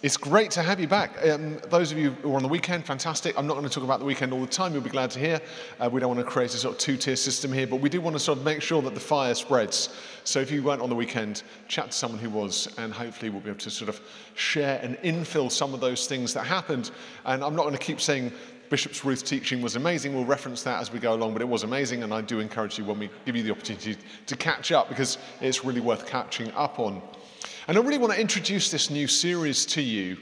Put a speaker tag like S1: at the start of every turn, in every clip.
S1: It's great to have you back. Um, those of you who are on the weekend, fantastic. I'm not going to talk about the weekend all the time. You'll be glad to hear. Uh, we don't want to create a sort of two-tier system here, but we do want to sort of make sure that the fire spreads. So if you weren't on the weekend, chat to someone who was, and hopefully we'll be able to sort of share and infill some of those things that happened. And I'm not going to keep saying Bishop's Ruth teaching was amazing. We'll reference that as we go along, but it was amazing, and I do encourage you when we give you the opportunity to catch up because it's really worth catching up on. And I really want to introduce this new series to you.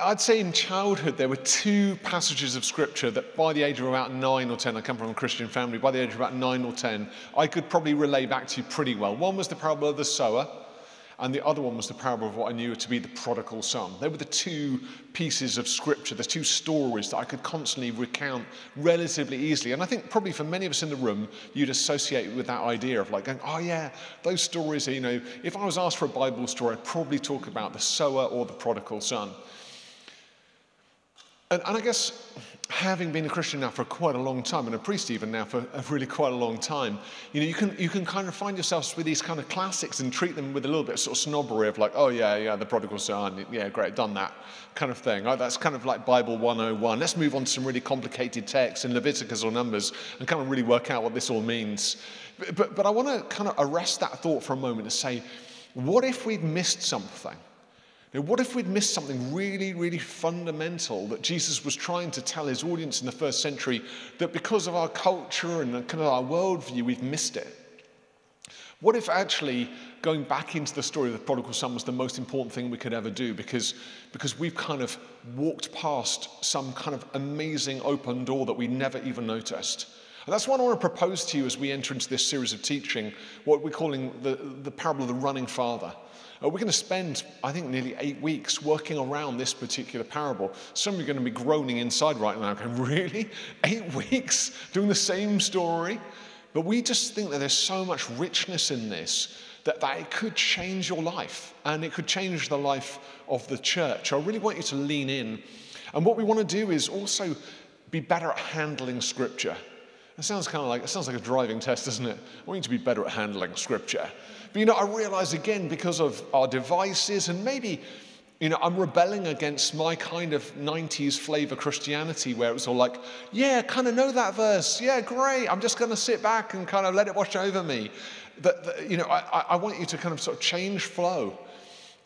S1: I'd say in childhood there were two passages of scripture that by the age of about nine or ten, I come from a Christian family, by the age of about nine or ten, I could probably relay back to you pretty well. One was the parable of the sower, and the other one was the parable of what I knew to be the prodigal son. They were the two pieces of scripture, the two stories that I could constantly recount relatively easily. And I think probably for many of us in the room, you'd associate with that idea of like going, oh yeah, those stories, you know, if I was asked for a Bible story, I'd probably talk about the sower or the prodigal son. And, and I guess having been a Christian now for quite a long time, and a priest even now for a really quite a long time, you know, you can, you can kind of find yourselves with these kind of classics and treat them with a little bit of sort of snobbery of like, oh yeah, yeah, the prodigal son, yeah, great, done that kind of thing. Oh, that's kind of like Bible 101. Let's move on to some really complicated texts in Leviticus or Numbers and kind of really work out what this all means. But, but, but I want to kind of arrest that thought for a moment and say, what if we'd missed something? Now, what if we'd missed something really, really fundamental that Jesus was trying to tell his audience in the first century that because of our culture and kind of our worldview, we've missed it? What if actually going back into the story of the prodigal son was the most important thing we could ever do because, because we've kind of walked past some kind of amazing open door that we never even noticed? And that's what I want to propose to you as we enter into this series of teaching, what we're calling the, the parable of the running father. Uh, we're going to spend, I think, nearly eight weeks working around this particular parable. Some of you are going to be groaning inside right now, going, Really? Eight weeks doing the same story? But we just think that there's so much richness in this that, that it could change your life and it could change the life of the church. I really want you to lean in. And what we want to do is also be better at handling scripture. It sounds kind of like it sounds like a driving test, doesn't it? We need to be better at handling scripture. But you know, I realize again because of our devices and maybe you know, I'm rebelling against my kind of 90s flavor Christianity where it was all like, yeah, kind of know that verse. Yeah, great. I'm just going to sit back and kind of let it wash over me. That, that you know, I, I want you to kind of sort of change flow.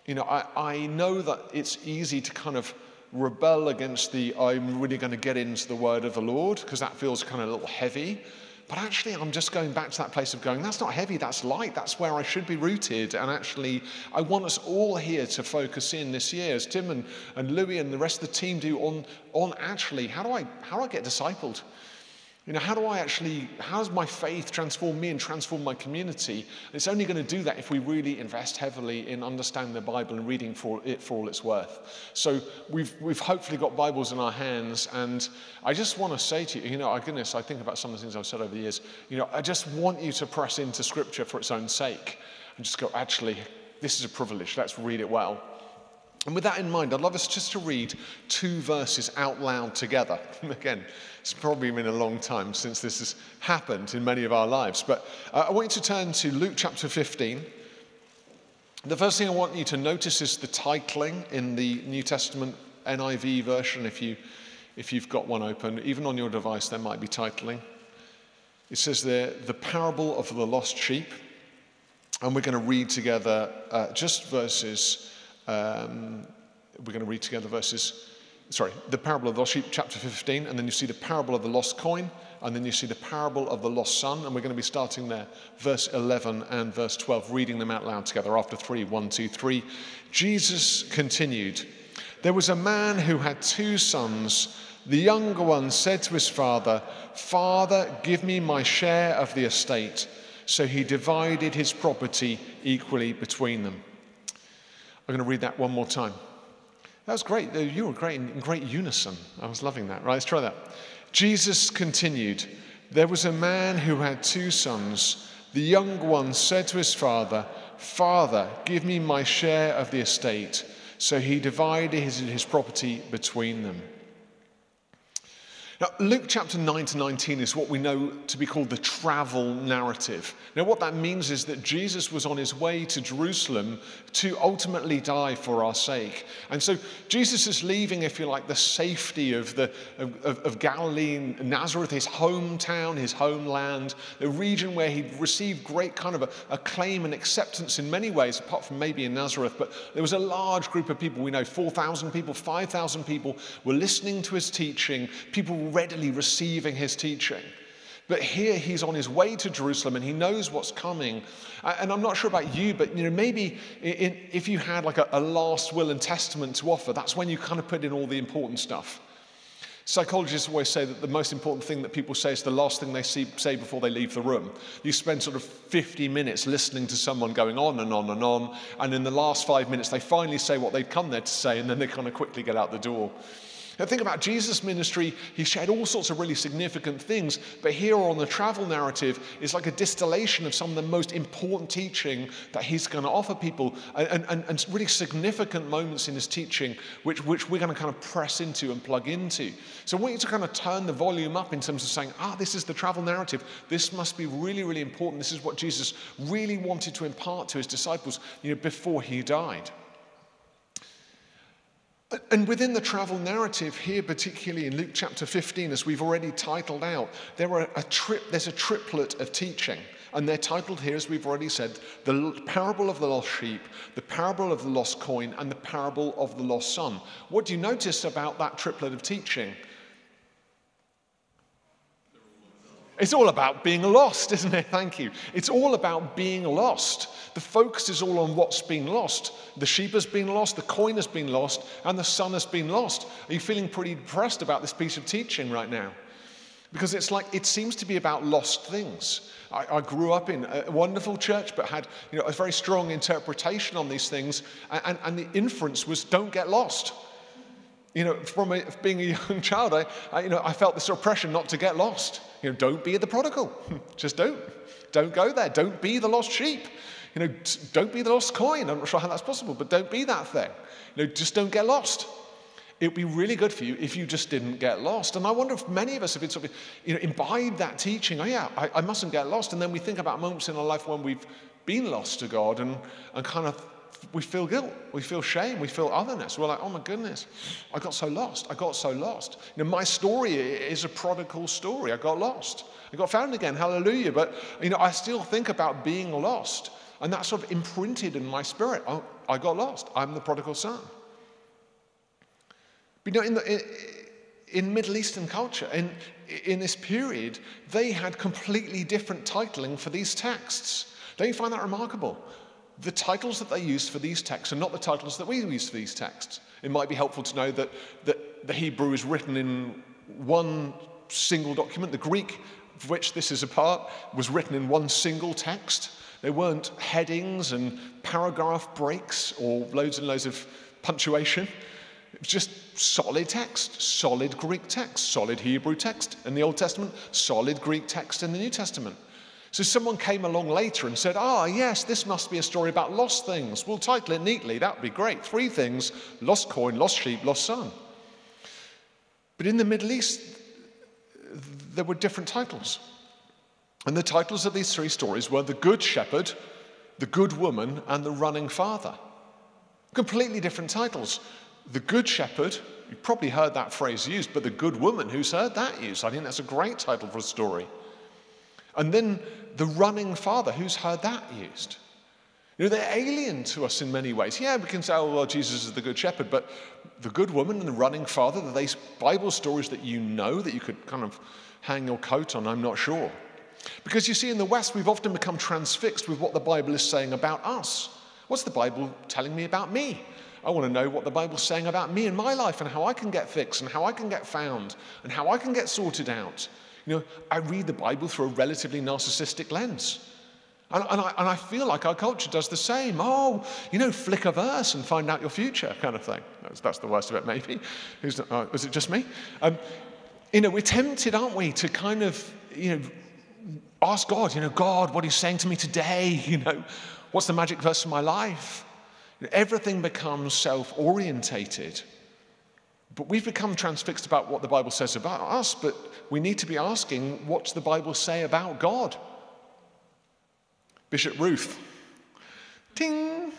S1: You know, I, I know that it's easy to kind of rebel against the I'm really going to get into the word of the Lord because that feels kind of a little heavy. But actually, I'm just going back to that place of going, that's not heavy, that's light, that's where I should be rooted. And actually, I want us all here to focus in this year, as Tim and, and Louis and the rest of the team do, on, on actually, how do I, how do I get discipled? You know, how do I actually, how does my faith transform me and transform my community? It's only going to do that if we really invest heavily in understanding the Bible and reading for it for all it's worth. So we've, we've hopefully got Bibles in our hands. And I just want to say to you, you know, my goodness, I think about some of the things I've said over the years. You know, I just want you to press into Scripture for its own sake and just go, actually, this is a privilege. Let's read it well. And with that in mind, I'd love us just to read two verses out loud together. Again, it's probably been a long time since this has happened in many of our lives. But uh, I want you to turn to Luke chapter 15. The first thing I want you to notice is the titling in the New Testament NIV version, if, you, if you've got one open. Even on your device, there might be titling. It says there, the parable of the lost sheep. And we're going to read together uh, just verses um, we're going to read together verses, sorry, the parable of the lost sheep, chapter 15, and then you see the parable of the lost coin, and then you see the parable of the lost son, and we're going to be starting there, verse 11 and verse 12, reading them out loud together after three, one, two, three. Jesus continued, There was a man who had two sons. The younger one said to his father, Father, give me my share of the estate. So he divided his property equally between them. I'm going to read that one more time. That was great. You were great in great unison. I was loving that. Right, let's try that. Jesus continued There was a man who had two sons. The younger one said to his father, Father, give me my share of the estate. So he divided his, his property between them. Now, Luke chapter 9 to 19 is what we know to be called the travel narrative. Now, what that means is that Jesus was on his way to Jerusalem to ultimately die for our sake. And so, Jesus is leaving, if you like, the safety of, the, of, of, Galilee, Nazareth, his hometown, his homeland, the region where he received great kind of acclaim and acceptance in many ways, apart from maybe in Nazareth. But there was a large group of people, we know 4,000 people, 5,000 people were listening to his teaching. People readily receiving his teaching. But here he's on his way to Jerusalem and he knows what's coming. And I'm not sure about you, but you know, maybe in, if you had like a, a last will and testament to offer, that's when you kind of put in all the important stuff. Psychologists always say that the most important thing that people say is the last thing they see, say before they leave the room. You spend sort of 50 minutes listening to someone going on and on and on, and in the last five minutes, they finally say what they'd come there to say, and then they kind of quickly get out the door. Now, think about Jesus' ministry. He shared all sorts of really significant things, but here on the travel narrative is like a distillation of some of the most important teaching that he's going to offer people and, and, and really significant moments in his teaching, which, which we're going to kind of press into and plug into. So I want you to kind of turn the volume up in terms of saying, ah, this is the travel narrative. This must be really, really important. This is what Jesus really wanted to impart to his disciples you know, before he died. And within the travel narrative here, particularly in Luke chapter 15, as we've already titled out, there are a trip, there's a triplet of teaching. And they're titled here, as we've already said, the parable of the lost sheep, the parable of the lost coin, and the parable of the lost son. What do you notice about that triplet of teaching? It's all about being lost, isn't it? Thank you. It's all about being lost. The focus is all on what's been lost. The sheep has been lost, the coin has been lost, and the son has been lost. Are you feeling pretty depressed about this piece of teaching right now? Because it's like it seems to be about lost things. I, I, grew up in a wonderful church, but had you know, a very strong interpretation on these things, and, and the inference was don't get lost. You know, from a, being a young child, I, I, you know, I felt this oppression not to get lost. You know, don't be the prodigal. Just don't. Don't go there. Don't be the lost sheep. You know, don't be the lost coin. I'm not sure how that's possible, but don't be that thing. You know, just don't get lost. It would be really good for you if you just didn't get lost. And I wonder if many of us have been sort of, you know, imbibed that teaching. Oh yeah, I, I mustn't get lost. And then we think about moments in our life when we've been lost to God and, and kind of we feel guilt, we feel shame, we feel otherness. We're like, oh my goodness, I got so lost. I got so lost. You know, my story is a prodigal story. I got lost. I got found again. Hallelujah. But you know, I still think about being lost. And that's sort of imprinted in my spirit. Oh, I got lost. I'm the prodigal son. But you know, in, the, in, in Middle Eastern culture, in, in this period, they had completely different titling for these texts. Don't you find that remarkable? The titles that they used for these texts are not the titles that we use for these texts. It might be helpful to know that, that the Hebrew is written in one single document. The Greek, of which this is a part, was written in one single text. There weren't headings and paragraph breaks or loads and loads of punctuation. It was just solid text, solid Greek text, solid Hebrew text in the Old Testament, solid Greek text in the New Testament. So someone came along later and said, Ah, yes, this must be a story about lost things. We'll title it neatly. That would be great. Three things lost coin, lost sheep, lost son. But in the Middle East, there were different titles. And the titles of these three stories were The Good Shepherd, The Good Woman, and The Running Father. Completely different titles. The Good Shepherd, you've probably heard that phrase used, but The Good Woman, who's heard that used? I think that's a great title for a story. And then The Running Father, who's heard that used? You know, they're alien to us in many ways. Yeah, we can say, oh, well, Jesus is the Good Shepherd, but the Good Woman and the Running Father, are they Bible stories that you know that you could kind of hang your coat on? I'm not sure. Because you see, in the West, we've often become transfixed with what the Bible is saying about us. What's the Bible telling me about me? I want to know what the Bible's saying about me and my life and how I can get fixed and how I can get found and how I can get sorted out. Know, I read the Bible through a relatively narcissistic lens. And, and, I, and I feel like our culture does the same. Oh, you know, flick a verse and find out your future kind of thing. That's, that's the worst of it, maybe. Who's, uh, was it just me? Um, you know, we're tempted, aren't we, to kind of, you know, ask God, you know, God, what are you saying to me today? You know, what's the magic verse of my life? Everything becomes self orientated. But we've become transfixed about what the Bible says about us, but we need to be asking, what's the Bible say about God? Bishop Ruth, ting,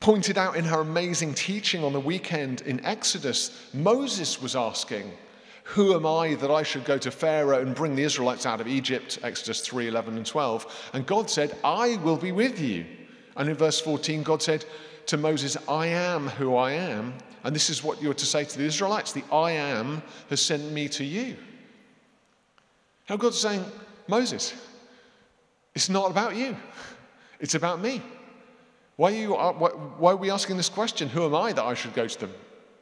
S1: pointed out in her amazing teaching on the weekend in Exodus, Moses was asking, Who am I that I should go to Pharaoh and bring the Israelites out of Egypt? Exodus 3 11 and 12. And God said, I will be with you. And in verse 14, God said to Moses, I am who I am. And this is what you're to say to the Israelites the I am has sent me to you. Now God's saying, Moses, it's not about you, it's about me. Why are, you, uh, why are we asking this question? Who am I that I should go to them?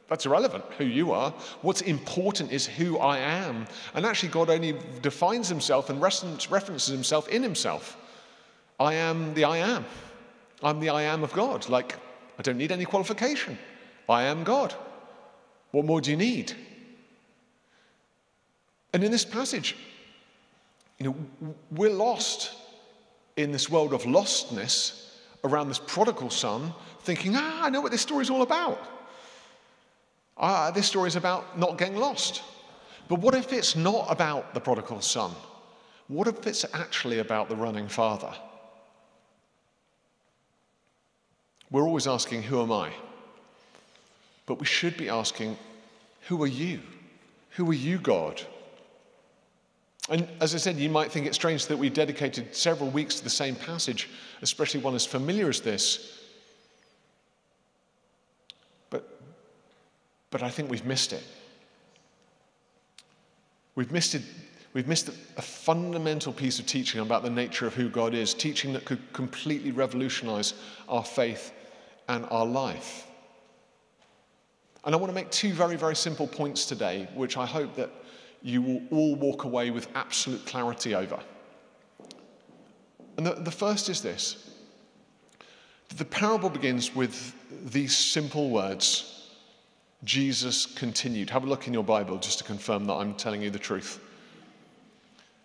S1: That's irrelevant, who you are. What's important is who I am. And actually, God only defines himself and references himself in himself. I am the I am. I'm the I am of God. Like, I don't need any qualification. I am God. What more do you need? And in this passage, you know, we're lost in this world of lostness around this prodigal son, thinking, ah, I know what this story's all about. Ah, this story is about not getting lost. But what if it's not about the prodigal son? What if it's actually about the running father? We're always asking, Who am I? But we should be asking, Who are you? Who are you, God? And as I said, you might think it strange that we dedicated several weeks to the same passage, especially one as familiar as this. But, but I think we've missed it. We've missed it. We've missed a fundamental piece of teaching about the nature of who God is, teaching that could completely revolutionize our faith and our life. And I want to make two very, very simple points today, which I hope that you will all walk away with absolute clarity over. And the, the first is this the parable begins with these simple words Jesus continued. Have a look in your Bible just to confirm that I'm telling you the truth.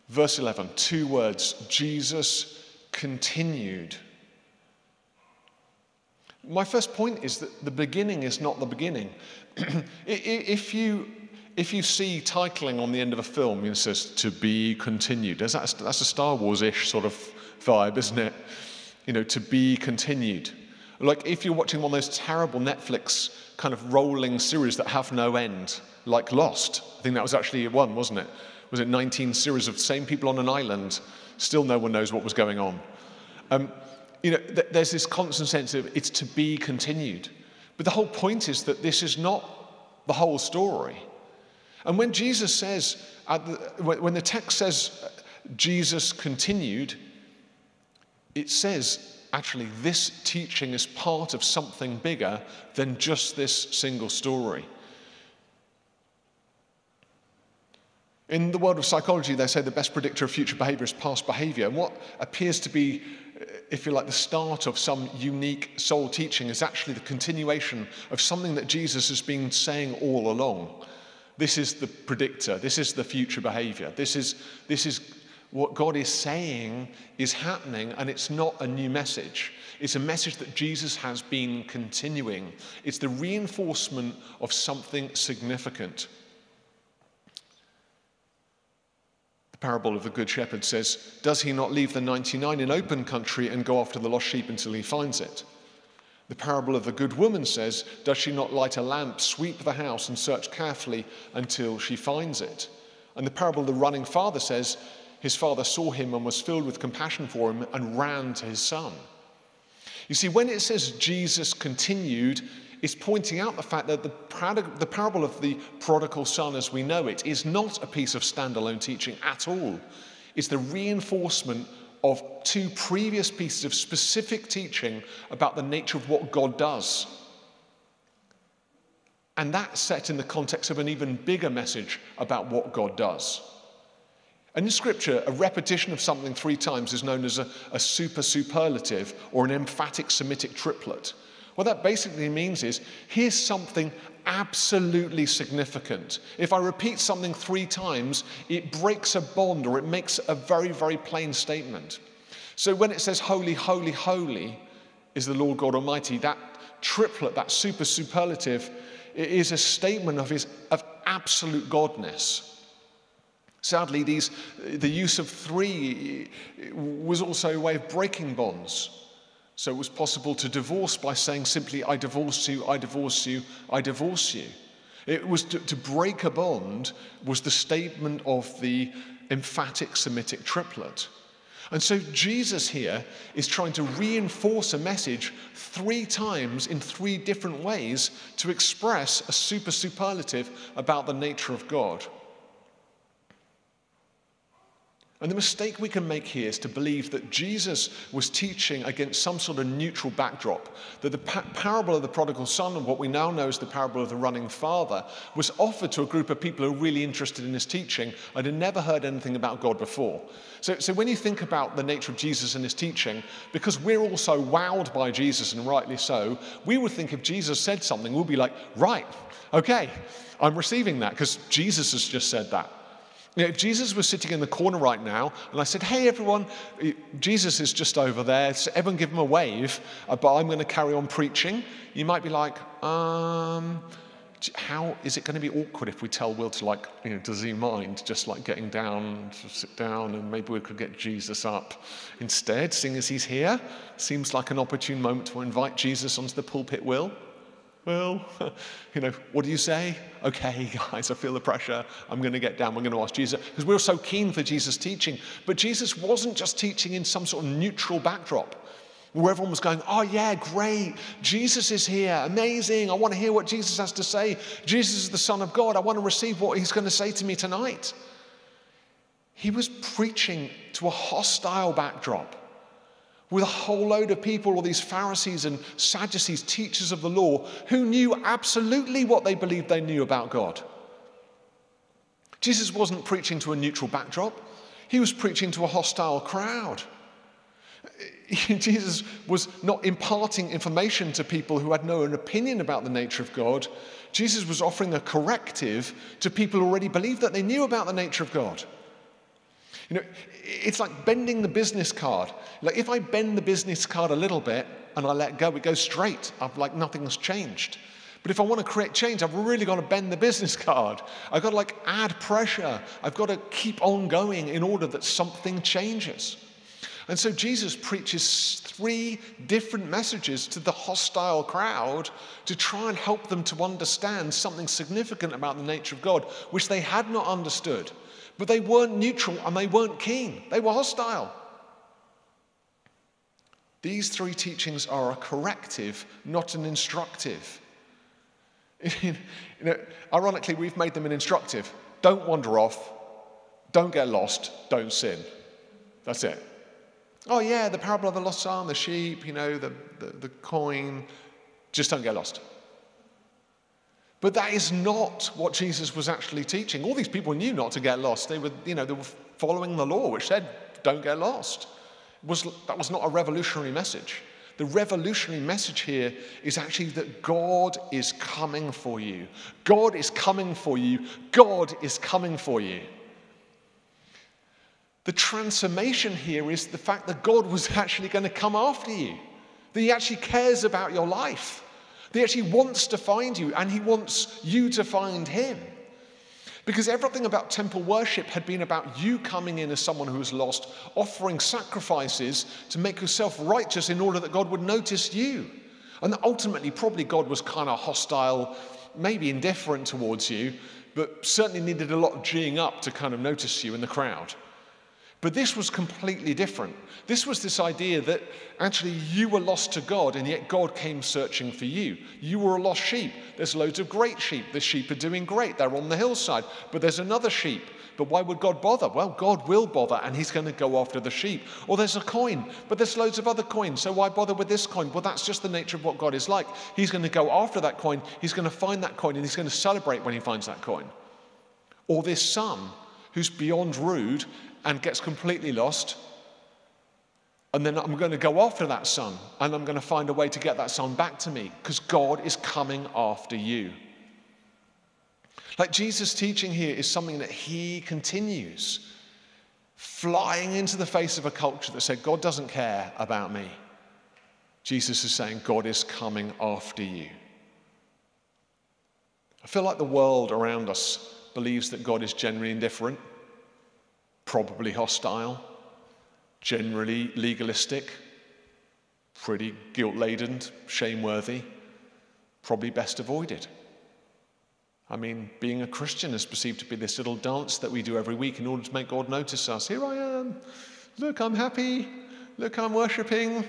S1: Verse 11, two words Jesus continued. My first point is that the beginning is not the beginning. if, you, if you see titling on the end of a film, it says to be continued. That's a Star Wars ish sort of vibe, isn't it? You know, to be continued. Like if you're watching one of those terrible Netflix kind of rolling series that have no end, like Lost. I think that was actually one, wasn't it? Was it 19 series of same people on an island? Still no one knows what was going on. Um, you know, th- there's this constant sense of it's to be continued. But the whole point is that this is not the whole story. And when Jesus says, the, when the text says uh, Jesus continued, it says actually this teaching is part of something bigger than just this single story. In the world of psychology, they say the best predictor of future behavior is past behavior. And what appears to be if you like, the start of some unique soul teaching is actually the continuation of something that Jesus has been saying all along. This is the predictor, this is the future behavior, this is, this is what God is saying is happening, and it's not a new message. It's a message that Jesus has been continuing. It's the reinforcement of something significant. The parable of the Good Shepherd says, Does he not leave the 99 in open country and go after the lost sheep until he finds it? The parable of the good woman says, Does she not light a lamp, sweep the house, and search carefully until she finds it? And the parable of the running father says, His father saw him and was filled with compassion for him and ran to his son. You see, when it says Jesus continued, is pointing out the fact that the, the parable of the prodigal son, as we know it, is not a piece of standalone teaching at all. It's the reinforcement of two previous pieces of specific teaching about the nature of what God does. And that's set in the context of an even bigger message about what God does. And in Scripture, a repetition of something three times is known as a, a super superlative or an emphatic Semitic triplet. What that basically means is here's something absolutely significant. If I repeat something three times, it breaks a bond or it makes a very, very plain statement. So when it says, Holy, holy, holy is the Lord God Almighty, that triplet, that super superlative, is a statement of his of absolute godness. Sadly, these, the use of three was also a way of breaking bonds. So it was possible to divorce by saying simply, I divorce you, I divorce you, I divorce you. It was to, to break a bond was the statement of the emphatic Semitic triplet. And so Jesus here is trying to reinforce a message three times in three different ways to express a super superlative about the nature of God. And the mistake we can make here is to believe that Jesus was teaching against some sort of neutral backdrop, that the pa- parable of the prodigal son, and what we now know as the parable of the running father, was offered to a group of people who are really interested in his teaching and had never heard anything about God before. So, so when you think about the nature of Jesus and his teaching, because we're all so wowed by Jesus, and rightly so, we would think if Jesus said something, we'll be like, right, okay, I'm receiving that because Jesus has just said that. You know, if Jesus was sitting in the corner right now and I said, Hey, everyone, Jesus is just over there, so everyone give him a wave, uh, but I'm going to carry on preaching, you might be like, um, how is it going to be awkward if we tell Will to like, you know, does he mind just like getting down, to sit down, and maybe we could get Jesus up instead, seeing as he's here? Seems like an opportune moment to invite Jesus onto the pulpit, Will. Well, you know, what do you say? Okay, guys, I feel the pressure. I'm going to get down. I'm going to ask Jesus. Because we are so keen for Jesus' teaching. But Jesus wasn't just teaching in some sort of neutral backdrop where everyone was going, Oh, yeah, great. Jesus is here. Amazing. I want to hear what Jesus has to say. Jesus is the Son of God. I want to receive what he's going to say to me tonight. He was preaching to a hostile backdrop with a whole load of people, all these Pharisees and Sadducees, teachers of the law, who knew absolutely what they believed they knew about God. Jesus wasn't preaching to a neutral backdrop, he was preaching to a hostile crowd. Jesus was not imparting information to people who had no opinion about the nature of God. Jesus was offering a corrective to people who already believed that they knew about the nature of God. You know, it's like bending the business card. Like if I bend the business card a little bit and I let go, it goes straight. I'm like nothing's changed. But if I want to create change, I've really got to bend the business card. I've got to like add pressure. I've got to keep on going in order that something changes. And so Jesus preaches three different messages to the hostile crowd to try and help them to understand something significant about the nature of God, which they had not understood. But they weren't neutral and they weren't keen, they were hostile. These three teachings are a corrective, not an instructive. you know, ironically, we've made them an instructive. Don't wander off, don't get lost, don't sin. That's it. Oh, yeah, the parable of the lost son, the sheep, you know, the, the, the coin, just don't get lost. But that is not what Jesus was actually teaching. All these people knew not to get lost. They were, you know, they were following the law, which said, don't get lost. Was, that was not a revolutionary message. The revolutionary message here is actually that God is coming for you. God is coming for you. God is coming for you. The transformation here is the fact that God was actually going to come after you, that He actually cares about your life. That He actually wants to find you and he wants you to find him. Because everything about temple worship had been about you coming in as someone who was lost, offering sacrifices to make yourself righteous in order that God would notice you. And ultimately, probably God was kind of hostile, maybe indifferent towards you, but certainly needed a lot of geeing up to kind of notice you in the crowd. But this was completely different. This was this idea that actually you were lost to God and yet God came searching for you. You were a lost sheep. There's loads of great sheep. The sheep are doing great. They're on the hillside. But there's another sheep. But why would God bother? Well, God will bother and he's going to go after the sheep. Or there's a coin, but there's loads of other coins. So why bother with this coin? Well, that's just the nature of what God is like. He's going to go after that coin. He's going to find that coin and he's going to celebrate when he finds that coin. Or this son who's beyond rude and gets completely lost. And then I'm going to go after that son and I'm going to find a way to get that son back to me because God is coming after you. Like Jesus' teaching here is something that he continues flying into the face of a culture that said, God doesn't care about me. Jesus is saying, God is coming after you. I feel like the world around us believes that God is generally indifferent, probably hostile, generally legalistic, pretty guilt laden, shame worthy, probably best avoided. I mean, being a Christian is perceived to be this little dance that we do every week in order to make God notice us. Here I am. Look, I'm happy. Look, I'm worshipping.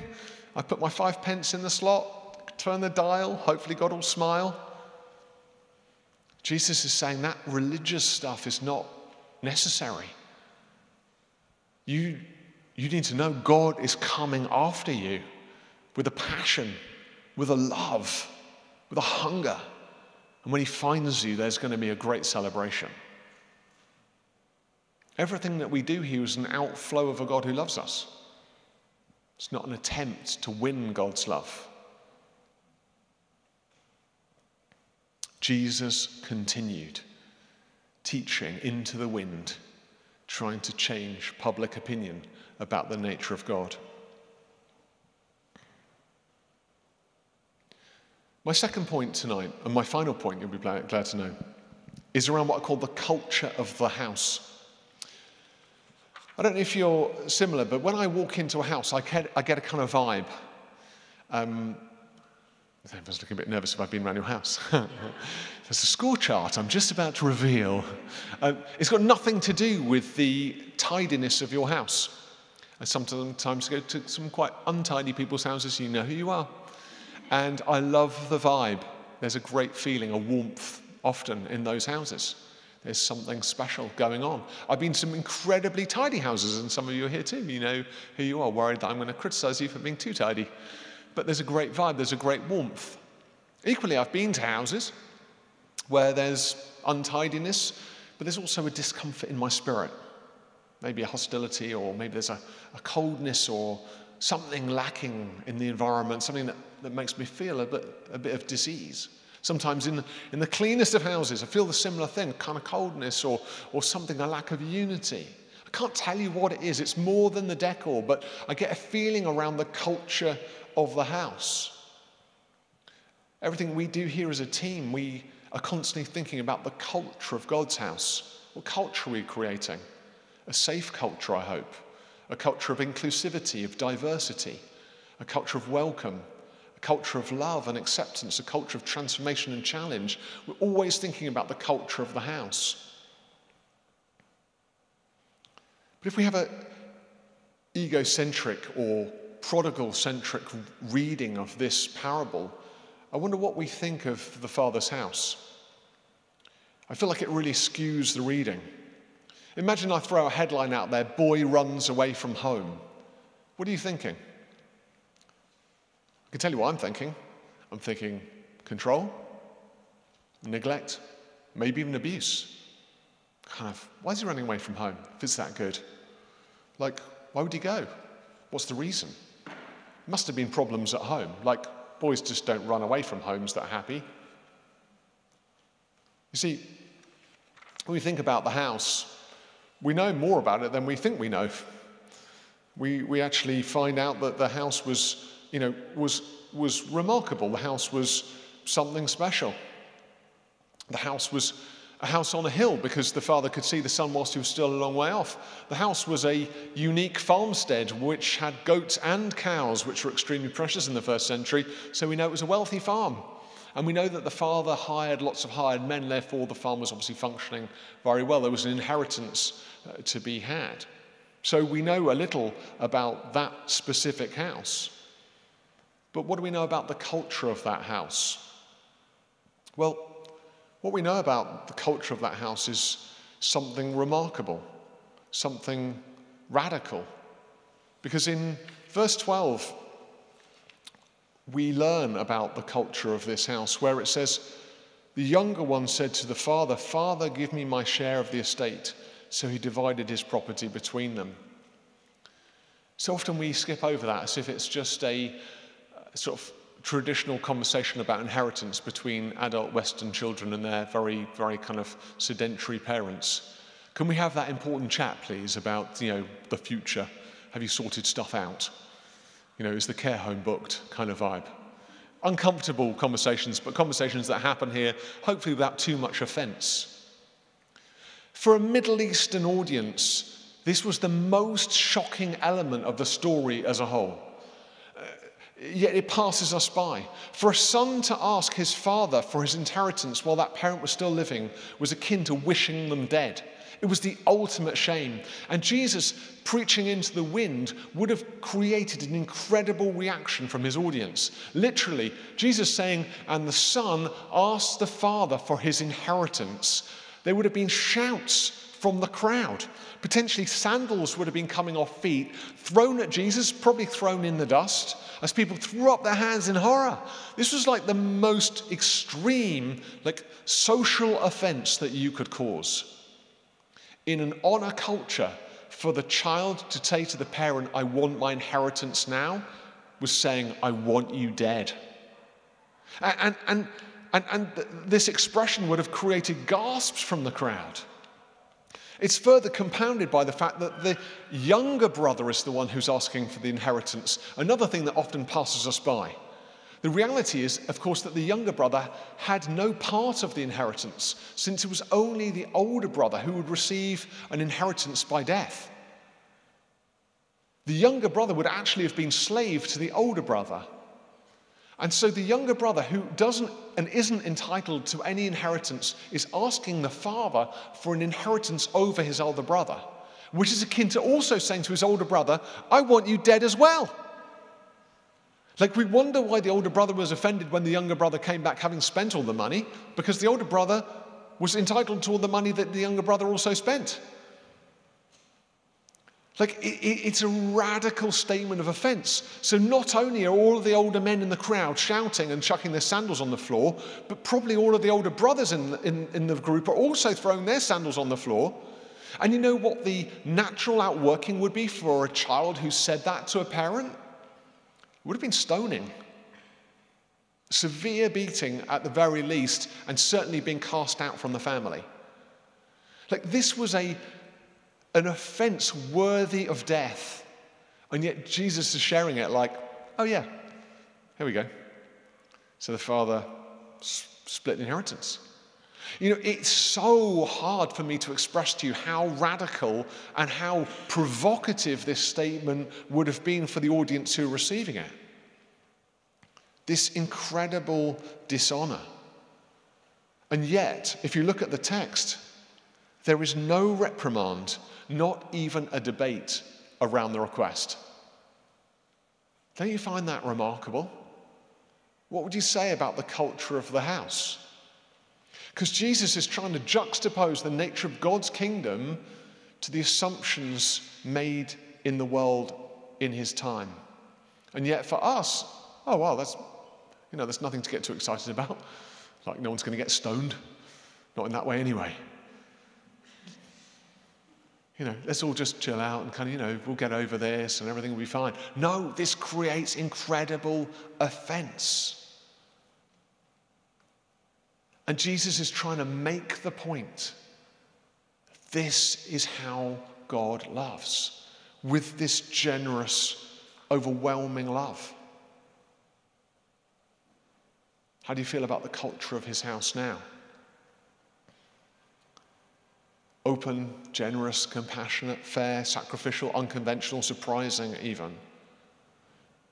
S1: I put my five pence in the slot, turn the dial. Hopefully, God will smile. Jesus is saying that religious stuff is not necessary. You, you need to know God is coming after you with a passion, with a love, with a hunger. And when He finds you, there's going to be a great celebration. Everything that we do here is an outflow of a God who loves us. It's not an attempt to win God's love. Jesus continued teaching into the wind, trying to change public opinion about the nature of God. My second point tonight, and my final point, you'll be glad to know, is around what I call the culture of the house. I don't know if you're similar, but when I walk into a house, I get, I get a kind of vibe. Um, Was looking a bit nervous if I've been around your house. There's a score chart I'm just about to reveal. Uh, it's got nothing to do with the tidiness of your house. I sometimes go to some quite untidy people's houses, you know who you are. And I love the vibe. There's a great feeling, a warmth often in those houses. There's something special going on. I've been to some incredibly tidy houses, and some of you are here too. You know who you are, worried that I'm going to criticize you for being too tidy but there's a great vibe, there's a great warmth. Equally, I've been to houses where there's untidiness, but there's also a discomfort in my spirit. Maybe a hostility, or maybe there's a, a coldness or something lacking in the environment, something that, that makes me feel a bit, a bit of disease. Sometimes in the, in the cleanest of houses, I feel the similar thing, kind of coldness or, or something, a lack of unity. I can't tell you what it is. It's more than the decor, but I get a feeling around the culture of the house. Everything we do here as a team, we are constantly thinking about the culture of God's house. What culture are we creating? A safe culture, I hope. A culture of inclusivity, of diversity, a culture of welcome, a culture of love and acceptance, a culture of transformation and challenge. We're always thinking about the culture of the house. But if we have a egocentric or prodigal centric reading of this parable, I wonder what we think of the Father's house. I feel like it really skews the reading. Imagine I throw a headline out there Boy runs away from home. What are you thinking? I can tell you what I'm thinking. I'm thinking control, neglect, maybe even abuse. Kind of, why is he running away from home if it's that good? Like, why would he go? What's the reason? Must have been problems at home, like boys just don't run away from homes that are happy. You see, when we think about the house, we know more about it than we think we know. We, we actually find out that the house was, you know, was, was remarkable. The house was something special. The house was a house on a hill because the father could see the son whilst he was still a long way off. The house was a unique farmstead which had goats and cows, which were extremely precious in the first century, so we know it was a wealthy farm. And we know that the father hired lots of hired men, therefore, the farm was obviously functioning very well. There was an inheritance uh, to be had. So we know a little about that specific house. But what do we know about the culture of that house? Well, what we know about the culture of that house is something remarkable, something radical. Because in verse 12, we learn about the culture of this house, where it says, The younger one said to the father, Father, give me my share of the estate. So he divided his property between them. So often we skip over that as if it's just a uh, sort of traditional conversation about inheritance between adult Western children and their very, very kind of sedentary parents. Can we have that important chat, please, about you know the future? Have you sorted stuff out? You know, is the care home booked kind of vibe? uncomfortable conversations, but conversations that happen here, hopefully without too much offense. For a Middle Eastern audience, this was the most shocking element of the story as a whole. Yet it passes us by. For a son to ask his father for his inheritance while that parent was still living was akin to wishing them dead. It was the ultimate shame. And Jesus preaching into the wind would have created an incredible reaction from his audience. Literally, Jesus saying, And the son asked the father for his inheritance. There would have been shouts from the crowd. Potentially, sandals would have been coming off feet, thrown at Jesus, probably thrown in the dust, as people threw up their hands in horror. This was like the most extreme, like social offense that you could cause in an honor culture, for the child to say to the parent, I want my inheritance now, was saying, I want you dead. And, and, and, and this expression would have created gasps from the crowd. It's further compounded by the fact that the younger brother is the one who's asking for the inheritance, another thing that often passes us by. The reality is, of course, that the younger brother had no part of the inheritance, since it was only the older brother who would receive an inheritance by death. The younger brother would actually have been slave to the older brother. And so the younger brother, who doesn't and isn't entitled to any inheritance, is asking the father for an inheritance over his older brother, which is akin to also saying to his older brother, I want you dead as well. Like, we wonder why the older brother was offended when the younger brother came back having spent all the money, because the older brother was entitled to all the money that the younger brother also spent. Like, it, it's a radical statement of offense. So, not only are all of the older men in the crowd shouting and chucking their sandals on the floor, but probably all of the older brothers in, in, in the group are also throwing their sandals on the floor. And you know what the natural outworking would be for a child who said that to a parent? It would have been stoning. Severe beating at the very least, and certainly being cast out from the family. Like this was a, an offense worthy of death. And yet Jesus is sharing it like, oh yeah, here we go. So the father split inheritance. You know, it's so hard for me to express to you how radical and how provocative this statement would have been for the audience who are receiving it. This incredible dishonor. And yet, if you look at the text, there is no reprimand, not even a debate around the request. Don't you find that remarkable? What would you say about the culture of the house? Because Jesus is trying to juxtapose the nature of God's kingdom to the assumptions made in the world in his time. And yet for us, oh, well, that's, you know, there's nothing to get too excited about. Like no one's to get stoned. Not in that way anyway. You know, let's all just chill out and kind of, you know, we'll get over this and everything will be fine. No, this creates incredible offense. And Jesus is trying to make the point this is how God loves, with this generous, overwhelming love. How do you feel about the culture of his house now? Open, generous, compassionate, fair, sacrificial, unconventional, surprising, even.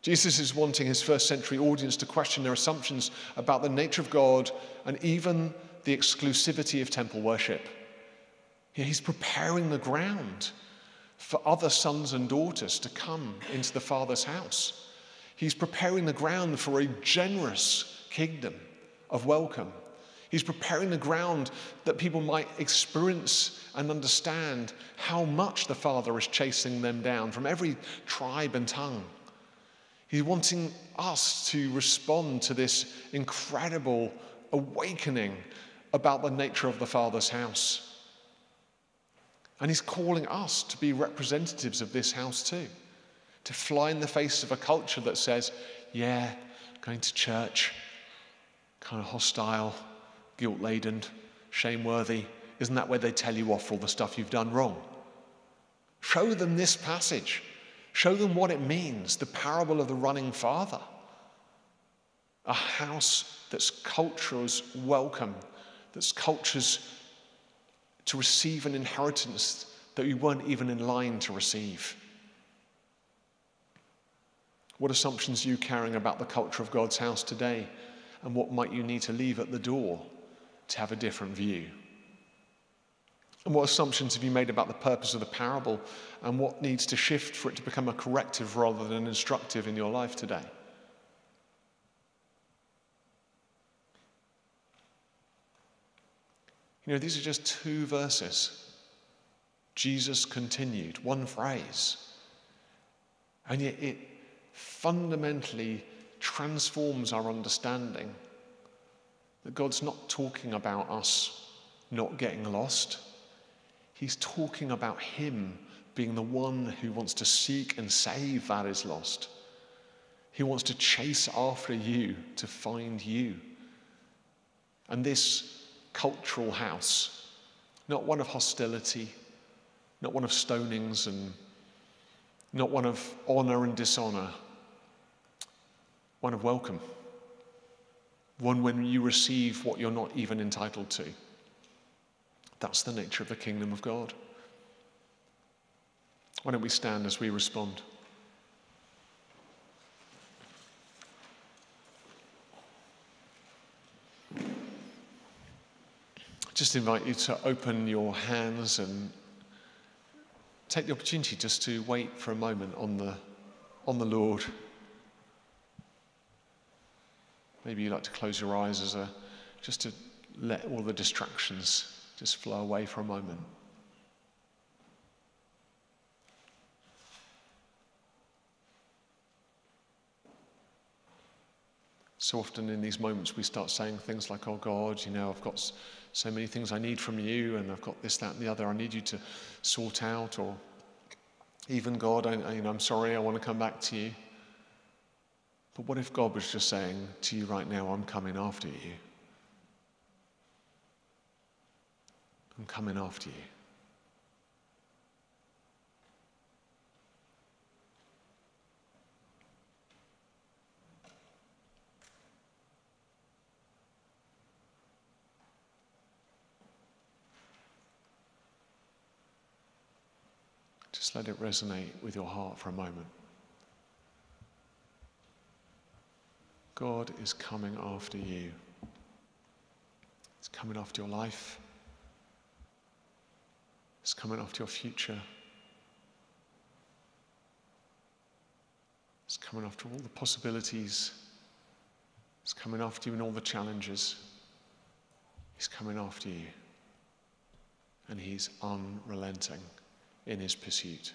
S1: Jesus is wanting his first century audience to question their assumptions about the nature of God and even the exclusivity of temple worship. He's preparing the ground for other sons and daughters to come into the Father's house. He's preparing the ground for a generous kingdom of welcome. He's preparing the ground that people might experience and understand how much the Father is chasing them down from every tribe and tongue. He's wanting us to respond to this incredible awakening about the nature of the Father's house. And He's calling us to be representatives of this house too, to fly in the face of a culture that says, yeah, going to church, kind of hostile, guilt laden, shame worthy. Isn't that where they tell you off for all the stuff you've done wrong? Show them this passage. Show them what it means, the parable of the running father. a house that's culture's welcome, that's culture's to receive an inheritance that you weren't even in line to receive. What assumptions are you carrying about the culture of God's house today? And what might you need to leave at the door to have a different view? And what assumptions have you made about the purpose of the parable and what needs to shift for it to become a corrective rather than an instructive in your life today? You know, these are just two verses. Jesus continued, one phrase. And yet it fundamentally transforms our understanding that God's not talking about us not getting lost. He's talking about Him being the one who wants to seek and save that is lost. He wants to chase after you to find you. And this cultural house, not one of hostility, not one of stonings and not one of honor and dishonor, one of welcome, one when you receive what you're not even entitled to. That's the nature of the kingdom of God. Why don't we stand as we respond? Just invite you to open your hands and take the opportunity just to wait for a moment on the, on the Lord. Maybe you'd like to close your eyes as a, just to let all the distractions just flow away for a moment. So often in these moments, we start saying things like, Oh God, you know, I've got so many things I need from you, and I've got this, that, and the other I need you to sort out. Or even God, I, you know, I'm sorry, I want to come back to you. But what if God was just saying to you right now, I'm coming after you? I'm coming after you. Just let it resonate with your heart for a moment. God is coming after you. He's coming after your life. He's coming after your future. He's coming after all the possibilities. He's coming after you in all the challenges. He's coming after you. And he's unrelenting in his pursuit.